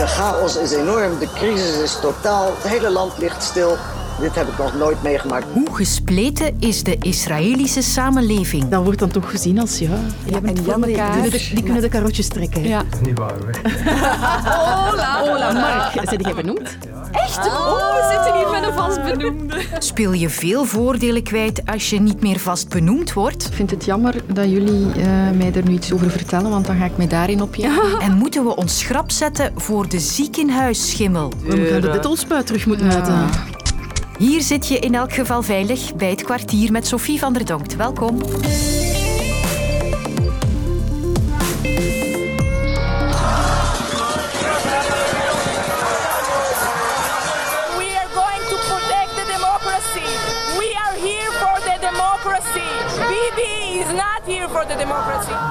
De chaos is enorm, de crisis is totaal, het hele land ligt stil. Dit heb ik nog nooit meegemaakt. Hoe gespleten is de Israëlische samenleving? Dat wordt dan toch gezien als ja. Die, voor elkaar. Die, kunnen de, die kunnen de karotjes trekken. Ja. Dat is niet waar hoor. Hola. Hola, Mark. Zijn jij benoemd? Echt? Oh, we zitten hier met een vast benoemde. Speel je veel voordelen kwijt als je niet meer vast benoemd wordt? Ik vind het jammer dat jullie uh, mij er nu iets over vertellen, want dan ga ik mij daarin op je. En moeten we ons schrap zetten voor de ziekenhuisschimmel? We gaan de detolspuit terug moeten ja. Hier zit je in elk geval veilig bij het kwartier met Sophie van der Donkt. Welkom.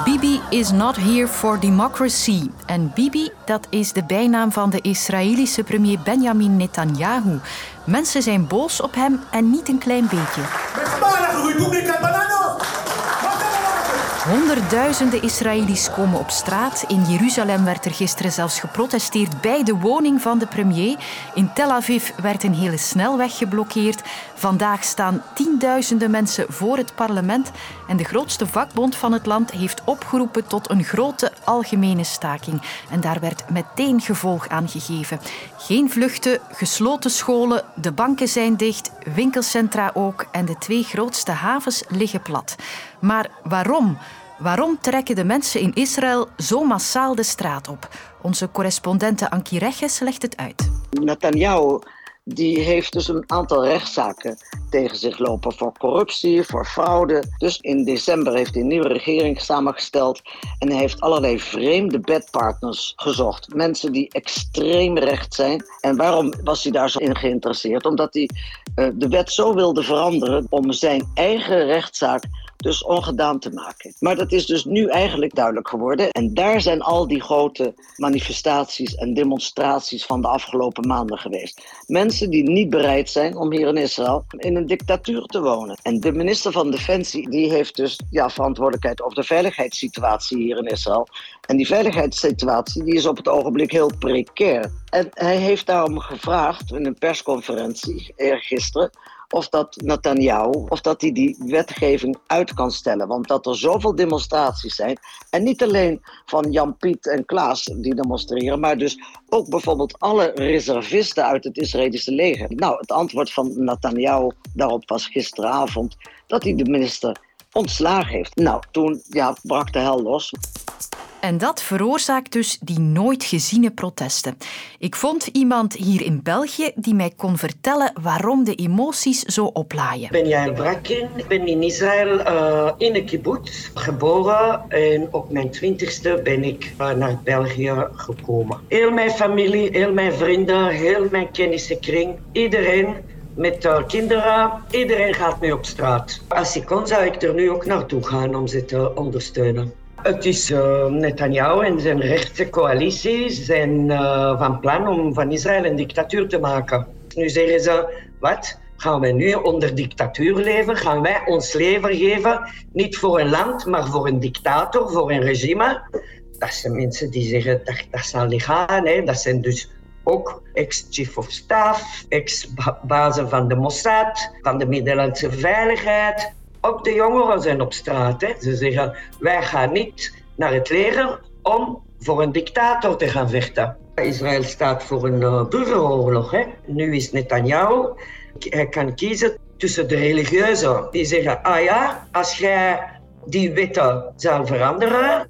Bibi is not here for democracy. En Bibi, dat is de bijnaam van de Israëlische premier Benjamin Netanyahu. Mensen zijn boos op hem en niet een klein beetje. Honderdduizenden Israëli's komen op straat. In Jeruzalem werd er gisteren zelfs geprotesteerd bij de woning van de premier. In Tel Aviv werd een hele snelweg geblokkeerd. Vandaag staan tienduizenden mensen voor het parlement. En de grootste vakbond van het land heeft opgeroepen tot een grote algemene staking. En daar werd meteen gevolg aan gegeven. Geen vluchten, gesloten scholen, de banken zijn dicht, winkelcentra ook en de twee grootste havens liggen plat. Maar waarom? Waarom trekken de mensen in Israël zo massaal de straat op? Onze correspondente Ankie Regges legt het uit. Netanyahu die heeft dus een aantal rechtszaken tegen zich lopen voor corruptie, voor fraude. Dus in december heeft hij een nieuwe regering samengesteld en hij heeft allerlei vreemde bedpartners gezocht. Mensen die extreem recht zijn. En waarom was hij daar zo in geïnteresseerd? Omdat hij uh, de wet zo wilde veranderen om zijn eigen rechtszaak dus ongedaan te maken. Maar dat is dus nu eigenlijk duidelijk geworden. En daar zijn al die grote manifestaties en demonstraties van de afgelopen maanden geweest. Mensen die niet bereid zijn om hier in Israël in een dictatuur te wonen. En de minister van Defensie die heeft dus ja, verantwoordelijkheid over de veiligheidssituatie hier in Israël. En die veiligheidssituatie die is op het ogenblik heel precair. En hij heeft daarom gevraagd in een persconferentie eergisteren of dat Netanyahu, of dat hij die wetgeving uit kan stellen. Want dat er zoveel demonstraties zijn, en niet alleen van Jan Piet en Klaas die demonstreren, maar dus ook bijvoorbeeld alle reservisten uit het Israëlische leger. Nou, het antwoord van Netanyahu daarop was gisteravond dat hij de minister ontslagen heeft. Nou, toen ja, brak de hel los. En dat veroorzaakt dus die nooit geziene protesten. Ik vond iemand hier in België die mij kon vertellen waarom de emoties zo oplaaien. Ik ben Jael Brakin. Ik ben in Israël uh, in een kibbutz geboren. En op mijn twintigste ben ik uh, naar België gekomen. Heel mijn familie, heel mijn vrienden, heel mijn kennissenkring, iedereen met uh, kinderen. Iedereen gaat nu op straat. Als ik kon, zou ik er nu ook naartoe gaan om ze te ondersteunen. Het is uh, Netanyahu en zijn rechtse coalitie zijn uh, van plan om van Israël een dictatuur te maken. Nu zeggen ze, wat? Gaan wij nu onder dictatuur leven? Gaan wij ons leven geven, niet voor een land, maar voor een dictator, voor een regime? Dat zijn mensen die zeggen, dat, dat zal niet gaan. Dat zijn dus ook ex-chief of staff, ex-bazen van de Mossad, van de Middellandse Veiligheid. Ook de jongeren zijn op straat. Hè. Ze zeggen, wij gaan niet naar het leger om voor een dictator te gaan vechten. Israël staat voor een uh, burgeroorlog. Hè. Nu is Netanyahu. Hij kan kiezen tussen de religieuzen. Die zeggen, ah ja, als jij die wetten zal veranderen,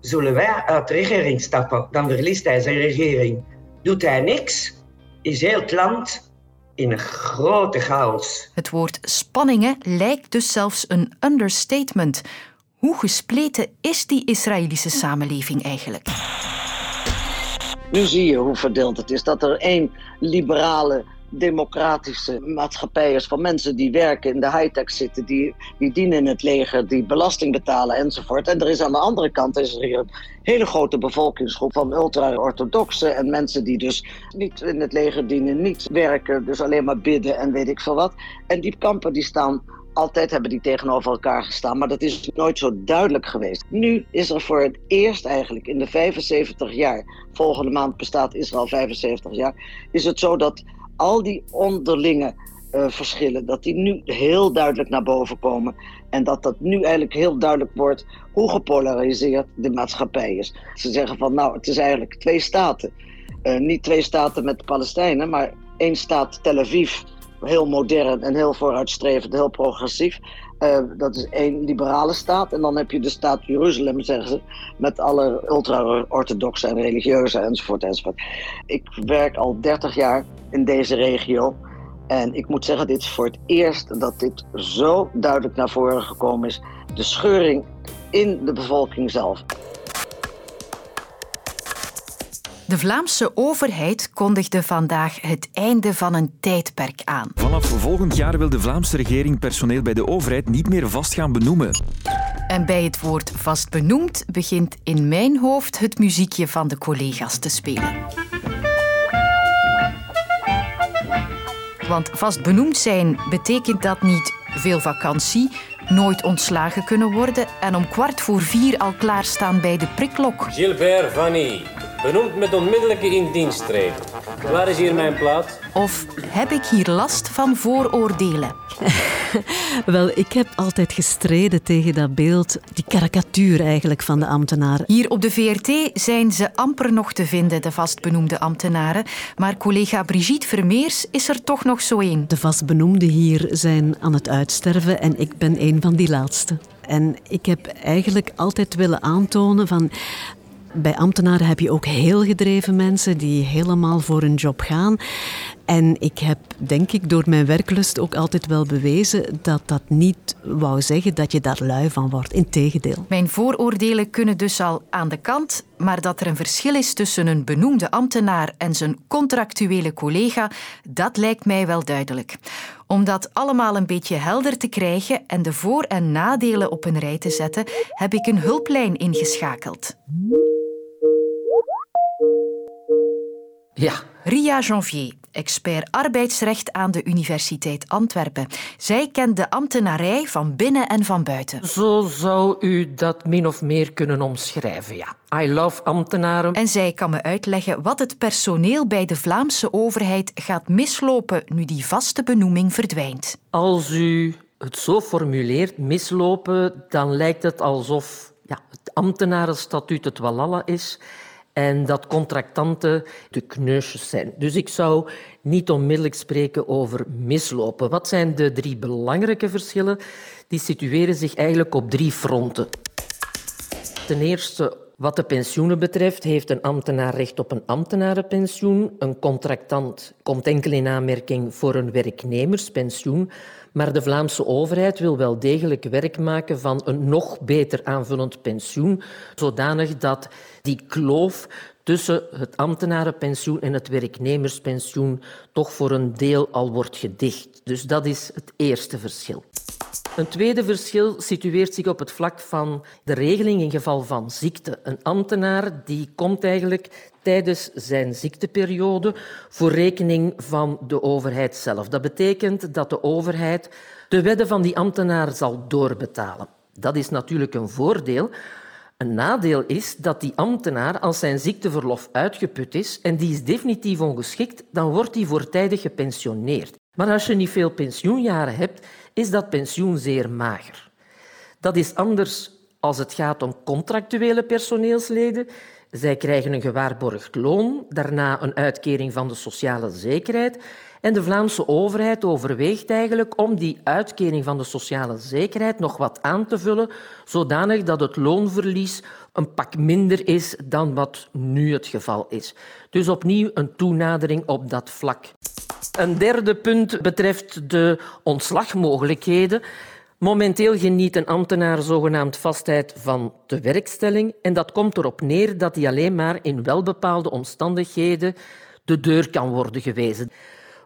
zullen wij uit de regering stappen. Dan verliest hij zijn regering. Doet hij niks, is heel het land in een grote chaos. Het woord spanningen lijkt dus zelfs een understatement. Hoe gespleten is die Israëlische samenleving eigenlijk? Nu zie je hoe verdeeld het is. Dat er één liberale democratische maatschappij is van mensen die werken in de high-tech zitten, die, die dienen in het leger, die belasting betalen enzovoort. En er is aan de andere kant is er een hele grote bevolkingsgroep van ultra-orthodoxen en mensen die dus niet in het leger dienen, niet werken, dus alleen maar bidden en weet ik veel wat. En die kampen die staan Altijd hebben die tegenover elkaar gestaan, maar dat is nooit zo duidelijk geweest. Nu is er voor het eerst eigenlijk in de 75 jaar, volgende maand bestaat Israël 75 jaar, is het zo dat al die onderlinge uh, verschillen, dat die nu heel duidelijk naar boven komen. En dat dat nu eigenlijk heel duidelijk wordt hoe gepolariseerd de maatschappij is. Ze zeggen van nou, het is eigenlijk twee staten. Uh, niet twee staten met de Palestijnen, maar één staat Tel Aviv. Heel modern en heel vooruitstrevend, heel progressief. Uh, dat is één liberale staat. En dan heb je de staat Jeruzalem, zeggen ze, met alle ultra-orthodoxe en religieuze enzovoort, enzovoort. Ik werk al 30 jaar in deze regio. En ik moet zeggen, dit is voor het eerst dat dit zo duidelijk naar voren gekomen is. De scheuring in de bevolking zelf. De Vlaamse overheid kondigde vandaag het einde van een tijdperk aan. Vanaf volgend jaar wil de Vlaamse regering personeel bij de overheid niet meer vast gaan benoemen. En bij het woord vast benoemd begint in mijn hoofd het muziekje van de collega's te spelen. Want vast benoemd zijn betekent dat niet veel vakantie, nooit ontslagen kunnen worden en om kwart voor vier al klaarstaan bij de prikklok. Gilbert Vanny, benoemd met onmiddellijke indiensttreden. Waar is hier mijn plaats? Of heb ik hier last van vooroordelen? Wel, ik heb altijd gestreden tegen dat beeld, die karikatuur eigenlijk van de ambtenaren. Hier op de VRT zijn ze amper nog te vinden, de vastbenoemde ambtenaren. Maar collega Brigitte Vermeers is er toch nog zo een. De vastbenoemden hier zijn aan het uitsterven en ik ben een van die laatste. En ik heb eigenlijk altijd willen aantonen van bij ambtenaren heb je ook heel gedreven mensen die helemaal voor hun job gaan. En ik heb, denk ik, door mijn werklust ook altijd wel bewezen dat dat niet wou zeggen dat je daar lui van wordt. Integendeel. Mijn vooroordelen kunnen dus al aan de kant, maar dat er een verschil is tussen een benoemde ambtenaar en zijn contractuele collega, dat lijkt mij wel duidelijk. Om dat allemaal een beetje helder te krijgen en de voor- en nadelen op een rij te zetten, heb ik een hulplijn ingeschakeld. Ja. Ria Janvier, expert arbeidsrecht aan de Universiteit Antwerpen. Zij kent de ambtenarij van binnen en van buiten. Zo zou u dat min of meer kunnen omschrijven, ja. I love ambtenaren. En zij kan me uitleggen wat het personeel bij de Vlaamse overheid gaat mislopen nu die vaste benoeming verdwijnt. Als u het zo formuleert, mislopen, dan lijkt het alsof ja, het ambtenarenstatuut het walala is en dat contractanten de kneusjes zijn. Dus ik zou niet onmiddellijk spreken over mislopen. Wat zijn de drie belangrijke verschillen? Die situeren zich eigenlijk op drie fronten. Ten eerste, wat de pensioenen betreft, heeft een ambtenaar recht op een ambtenarenpensioen. Een contractant komt enkel in aanmerking voor een werknemerspensioen. Maar de Vlaamse overheid wil wel degelijk werk maken van een nog beter aanvullend pensioen, zodanig dat die kloof tussen het ambtenarenpensioen en het werknemerspensioen toch voor een deel al wordt gedicht. Dus dat is het eerste verschil. Een tweede verschil situeert zich op het vlak van de regeling in geval van ziekte. Een ambtenaar die komt eigenlijk tijdens zijn ziekteperiode voor rekening van de overheid zelf. Dat betekent dat de overheid de wedden van die ambtenaar zal doorbetalen. Dat is natuurlijk een voordeel. Een nadeel is dat die ambtenaar, als zijn ziekteverlof uitgeput is en die is definitief ongeschikt, dan wordt hij voortijdig gepensioneerd. Maar als je niet veel pensioenjaren hebt, is dat pensioen zeer mager. Dat is anders als het gaat om contractuele personeelsleden. Zij krijgen een gewaarborgd loon, daarna een uitkering van de sociale zekerheid. En de Vlaamse overheid overweegt eigenlijk om die uitkering van de sociale zekerheid nog wat aan te vullen, zodanig dat het loonverlies een pak minder is dan wat nu het geval is. Dus opnieuw een toenadering op dat vlak. Een derde punt betreft de ontslagmogelijkheden. Momenteel geniet een ambtenaar zogenaamd vastheid van de werkstelling en dat komt erop neer dat hij alleen maar in welbepaalde omstandigheden de deur kan worden gewezen.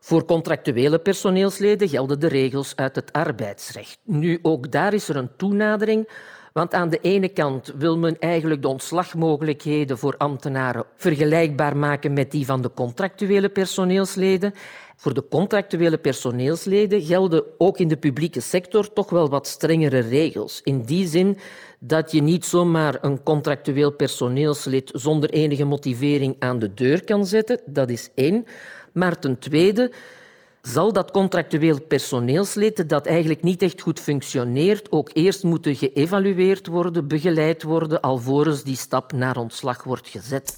Voor contractuele personeelsleden gelden de regels uit het arbeidsrecht. Nu, ook daar is er een toenadering Want aan de ene kant wil men eigenlijk de ontslagmogelijkheden voor ambtenaren vergelijkbaar maken met die van de contractuele personeelsleden. Voor de contractuele personeelsleden gelden ook in de publieke sector toch wel wat strengere regels. In die zin dat je niet zomaar een contractueel personeelslid zonder enige motivering aan de deur kan zetten. Dat is één. Maar ten tweede zal dat contractueel personeelslid dat eigenlijk niet echt goed functioneert ook eerst moeten geëvalueerd worden, begeleid worden, alvorens die stap naar ontslag wordt gezet.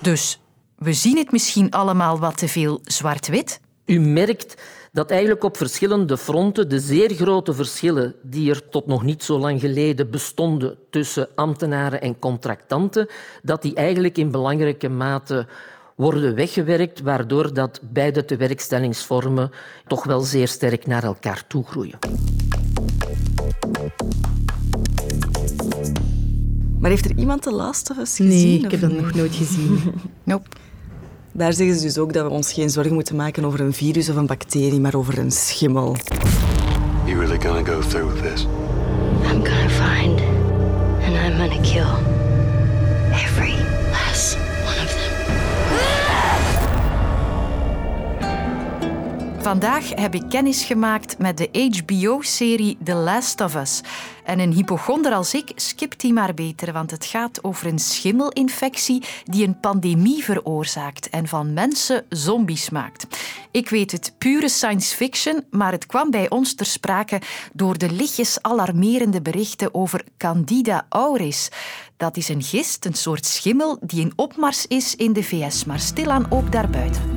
Dus we zien het misschien allemaal wat te veel zwart-wit? U merkt dat eigenlijk op verschillende fronten de zeer grote verschillen die er tot nog niet zo lang geleden bestonden tussen ambtenaren en contractanten, dat die eigenlijk in belangrijke mate worden weggewerkt, waardoor dat beide tewerkstellingsvormen toch wel zeer sterk naar elkaar toe groeien. Maar heeft er iemand de of Us Nee, gezien? ik heb dat nog nooit gezien. Nope. Daar zeggen ze dus ook dat we ons geen zorgen moeten maken over een virus of een bacterie, maar over een schimmel. You really gonna go through with this? I'm gonna find and I'm gonna kill every last Vandaag heb ik kennis gemaakt met de HBO-serie The Last of Us. En een hypochonder als ik skipt die maar beter, want het gaat over een schimmelinfectie die een pandemie veroorzaakt en van mensen zombies maakt. Ik weet het, pure science fiction, maar het kwam bij ons ter sprake door de lichtjes alarmerende berichten over Candida auris. Dat is een gist, een soort schimmel, die in opmars is in de VS, maar stilaan ook daarbuiten.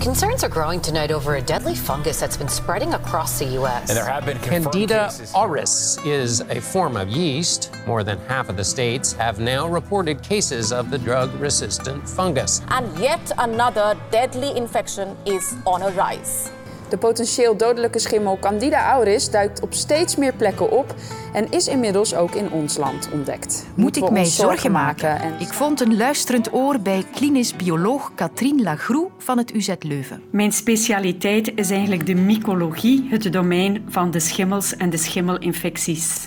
Concerns are growing tonight over a deadly fungus that's been spreading across the U.S. And there have been confirmed Candida cases. auris is a form of yeast. More than half of the states have now reported cases of the drug resistant fungus. And yet another deadly infection is on a rise. De potentieel dodelijke schimmel Candida auris duikt op steeds meer plekken op en is inmiddels ook in ons land ontdekt. Moet ik mij zorgen maken? En... Ik vond een luisterend oor bij klinisch bioloog Katrien Lagroe van het UZ Leuven. Mijn specialiteit is eigenlijk de mycologie, het domein van de schimmels en de schimmelinfecties.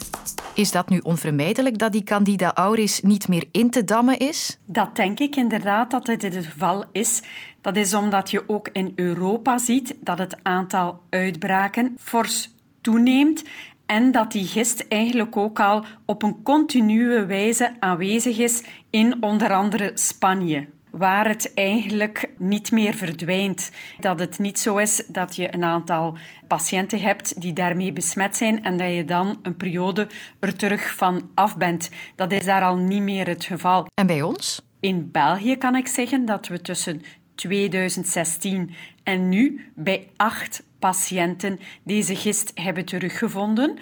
Is dat nu onvermijdelijk dat die Candida auris niet meer in te dammen is? Dat denk ik inderdaad dat dit het geval is. Dat is omdat je ook in Europa ziet dat het aantal uitbraken fors toeneemt en dat die gist eigenlijk ook al op een continue wijze aanwezig is in onder andere Spanje waar het eigenlijk niet meer verdwijnt. Dat het niet zo is dat je een aantal patiënten hebt die daarmee besmet zijn en dat je dan een periode er terug van af bent. Dat is daar al niet meer het geval. En bij ons? In België kan ik zeggen dat we tussen 2016 en nu bij acht patiënten deze gist hebben teruggevonden.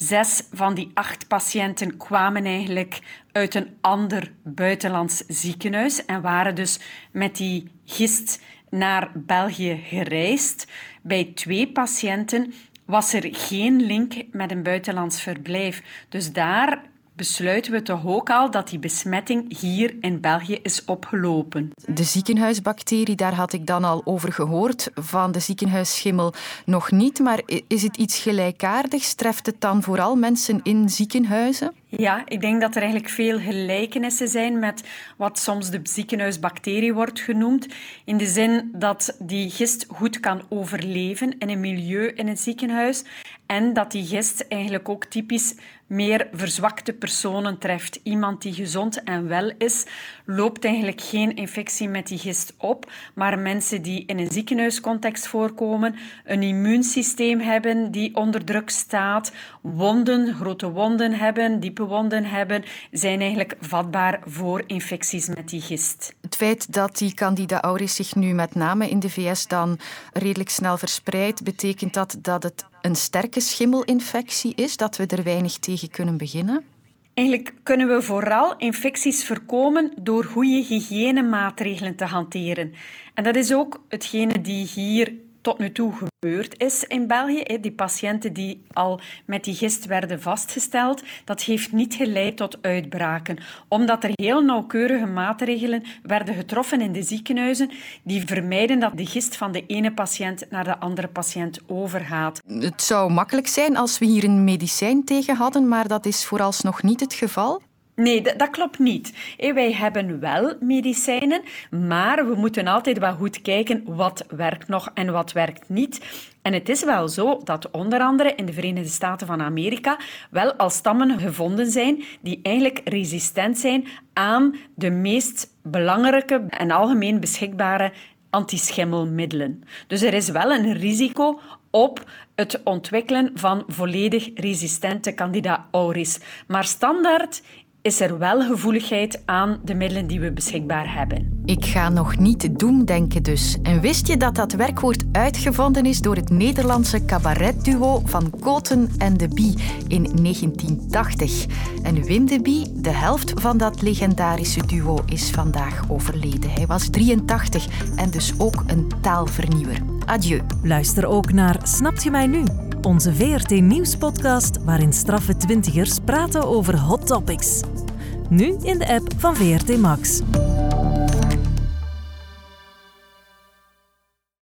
Zes van die acht patiënten kwamen eigenlijk uit een ander buitenlands ziekenhuis en waren dus met die gist naar België gereisd. Bij twee patiënten was er geen link met een buitenlands verblijf. Dus daar besluiten we toch ook al dat die besmetting hier in België is opgelopen. De ziekenhuisbacterie, daar had ik dan al over gehoord. Van de ziekenhuisschimmel nog niet. Maar is het iets gelijkaardigs? Treft het dan vooral mensen in ziekenhuizen? Ja, ik denk dat er eigenlijk veel gelijkenissen zijn met wat soms de ziekenhuisbacterie wordt genoemd. In de zin dat die gist goed kan overleven in een milieu in het ziekenhuis. En dat die gist eigenlijk ook typisch meer verzwakte personen treft. Iemand die gezond en wel is, loopt eigenlijk geen infectie met die gist op. Maar mensen die in een ziekenhuiscontext voorkomen, een immuunsysteem hebben die onder druk staat, wonden, grote wonden hebben, diepe wonden hebben, zijn eigenlijk vatbaar voor infecties met die gist. Het feit dat die Candida auris zich nu met name in de VS dan redelijk snel verspreidt, betekent dat dat het een sterke schimmelinfectie is, dat we er weinig tegen kunnen beginnen? Eigenlijk kunnen we vooral infecties voorkomen door goede hygiënemaatregelen te hanteren. En dat is ook hetgene die hier tot nu toe gebeurd is in België. Die patiënten die al met die gist werden vastgesteld, dat heeft niet geleid tot uitbraken, omdat er heel nauwkeurige maatregelen werden getroffen in de ziekenhuizen die vermijden dat de gist van de ene patiënt naar de andere patiënt overgaat. Het zou makkelijk zijn als we hier een medicijn tegen hadden, maar dat is vooralsnog niet het geval. Nee, dat klopt niet. Wij hebben wel medicijnen, maar we moeten altijd wel goed kijken wat werkt nog en wat werkt niet. En het is wel zo dat onder andere in de Verenigde Staten van Amerika wel al stammen gevonden zijn die eigenlijk resistent zijn aan de meest belangrijke en algemeen beschikbare antischimmelmiddelen. Dus er is wel een risico op het ontwikkelen van volledig resistente Candida auris. Maar standaard is er wel gevoeligheid aan de middelen die we beschikbaar hebben. Ik ga nog niet doemdenken dus. En wist je dat dat werkwoord uitgevonden is door het Nederlandse cabaretduo van Koten en de Bie in 1980? En Wim de Bie, de helft van dat legendarische duo, is vandaag overleden. Hij was 83 en dus ook een taalvernieuwer. Adieu. Luister ook naar Snapt je mij nu? Onze VRT Nieuwspodcast waarin straffe twintigers praten over hot topics. Nu in de app van VRT Max.